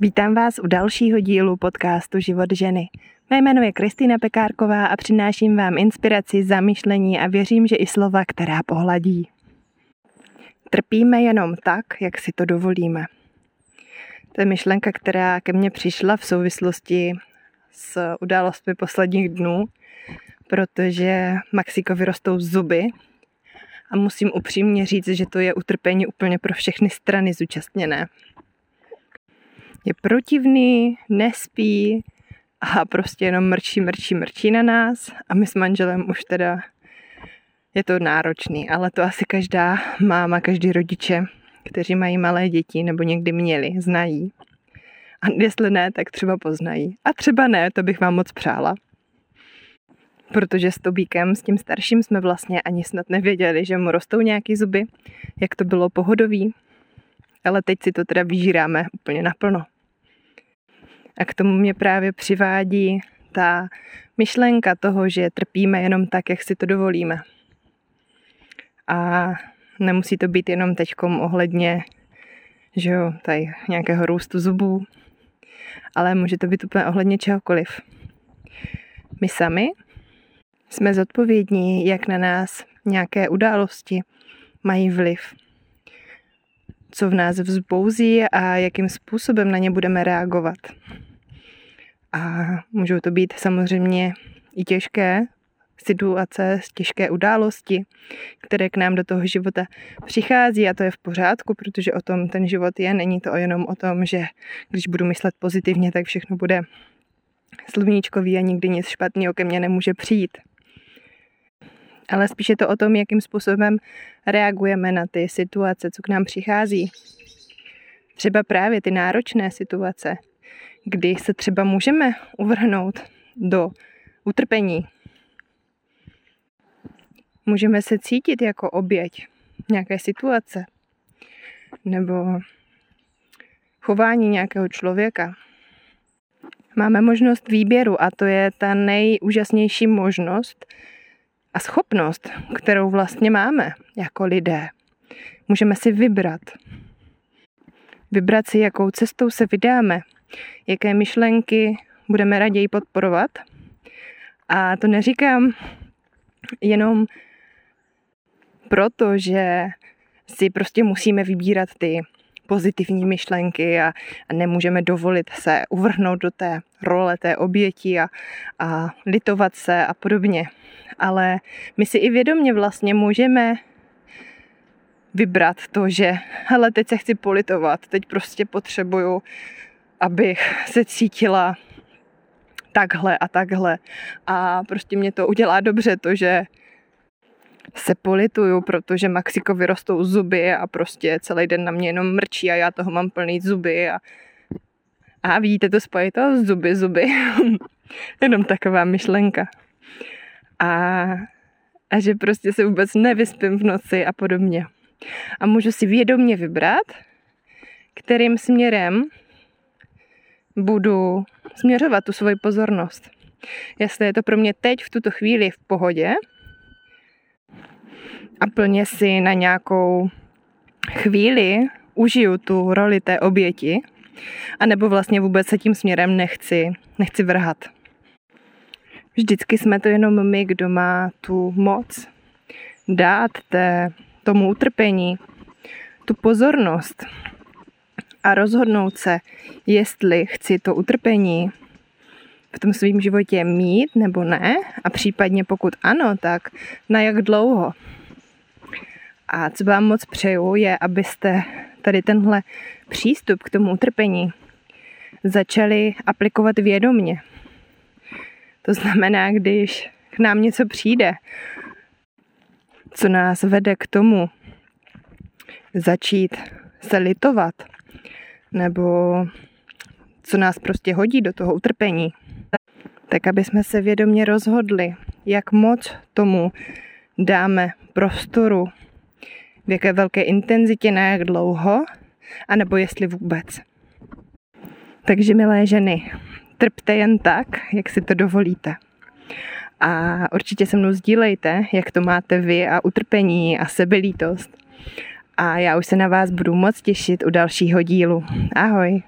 Vítám vás u dalšího dílu podcastu Život ženy. Mé jméno je Kristýna Pekárková a přináším vám inspiraci, zamýšlení a věřím, že i slova, která pohladí. Trpíme jenom tak, jak si to dovolíme. To je myšlenka, která ke mně přišla v souvislosti s událostmi posledních dnů, protože Maxikovi rostou zuby a musím upřímně říct, že to je utrpení úplně pro všechny strany zúčastněné je protivný, nespí a prostě jenom mrčí, mrčí, mrčí na nás a my s manželem už teda je to náročný, ale to asi každá máma, každý rodiče, kteří mají malé děti nebo někdy měli, znají. A jestli ne, tak třeba poznají. A třeba ne, to bych vám moc přála. Protože s Tobíkem, s tím starším, jsme vlastně ani snad nevěděli, že mu rostou nějaký zuby, jak to bylo pohodový. Ale teď si to teda vyžíráme úplně naplno. A k tomu mě právě přivádí ta myšlenka toho, že trpíme jenom tak, jak si to dovolíme. A nemusí to být jenom teďkom ohledně že jo, tady nějakého růstu zubů, ale může to být úplně ohledně čehokoliv. My sami jsme zodpovědní, jak na nás nějaké události mají vliv co v nás vzbouzí a jakým způsobem na ně budeme reagovat. A můžou to být samozřejmě i těžké situace, těžké události, které k nám do toho života přichází a to je v pořádku, protože o tom ten život je. Není to jenom o tom, že když budu myslet pozitivně, tak všechno bude sluníčkový a nikdy nic špatného ke mně nemůže přijít ale spíše to o tom, jakým způsobem reagujeme na ty situace, co k nám přichází. Třeba právě ty náročné situace, kdy se třeba můžeme uvrhnout do utrpení. Můžeme se cítit jako oběť nějaké situace nebo chování nějakého člověka. Máme možnost výběru a to je ta nejúžasnější možnost, a schopnost, kterou vlastně máme jako lidé. Můžeme si vybrat. Vybrat si, jakou cestou se vydáme, jaké myšlenky budeme raději podporovat. A to neříkám jenom proto, že si prostě musíme vybírat ty pozitivní myšlenky a, a nemůžeme dovolit se uvrhnout do té role té oběti a, a litovat se a podobně. Ale my si i vědomě vlastně můžeme vybrat to, že hele, teď se chci politovat, teď prostě potřebuju, abych se cítila takhle a takhle. A prostě mě to udělá dobře to, že se polituju, protože Maxiko vyrostou zuby a prostě celý den na mě jenom mrčí a já toho mám plný zuby a, a vidíte to spojito? Zuby, zuby. jenom taková myšlenka. A, a že prostě se vůbec nevyspím v noci a podobně. A můžu si vědomně vybrat, kterým směrem budu směřovat tu svoji pozornost. Jestli je to pro mě teď v tuto chvíli v pohodě, a plně si na nějakou chvíli užiju tu roli té oběti, anebo vlastně vůbec se tím směrem nechci, nechci vrhat. Vždycky jsme to jenom my, kdo má tu moc dát té, tomu utrpení tu pozornost a rozhodnout se, jestli chci to utrpení v tom svém životě mít nebo ne a případně pokud ano, tak na jak dlouho. A co vám moc přeju, je, abyste tady tenhle přístup k tomu utrpení začali aplikovat vědomně. To znamená, když k nám něco přijde, co nás vede k tomu začít se litovat, nebo co nás prostě hodí do toho utrpení, tak aby jsme se vědomě rozhodli, jak moc tomu dáme prostoru v jaké velké intenzitě, na jak dlouho, anebo jestli vůbec. Takže milé ženy, trpte jen tak, jak si to dovolíte. A určitě se mnou sdílejte, jak to máte vy a utrpení a sebelítost. A já už se na vás budu moc těšit u dalšího dílu. Ahoj!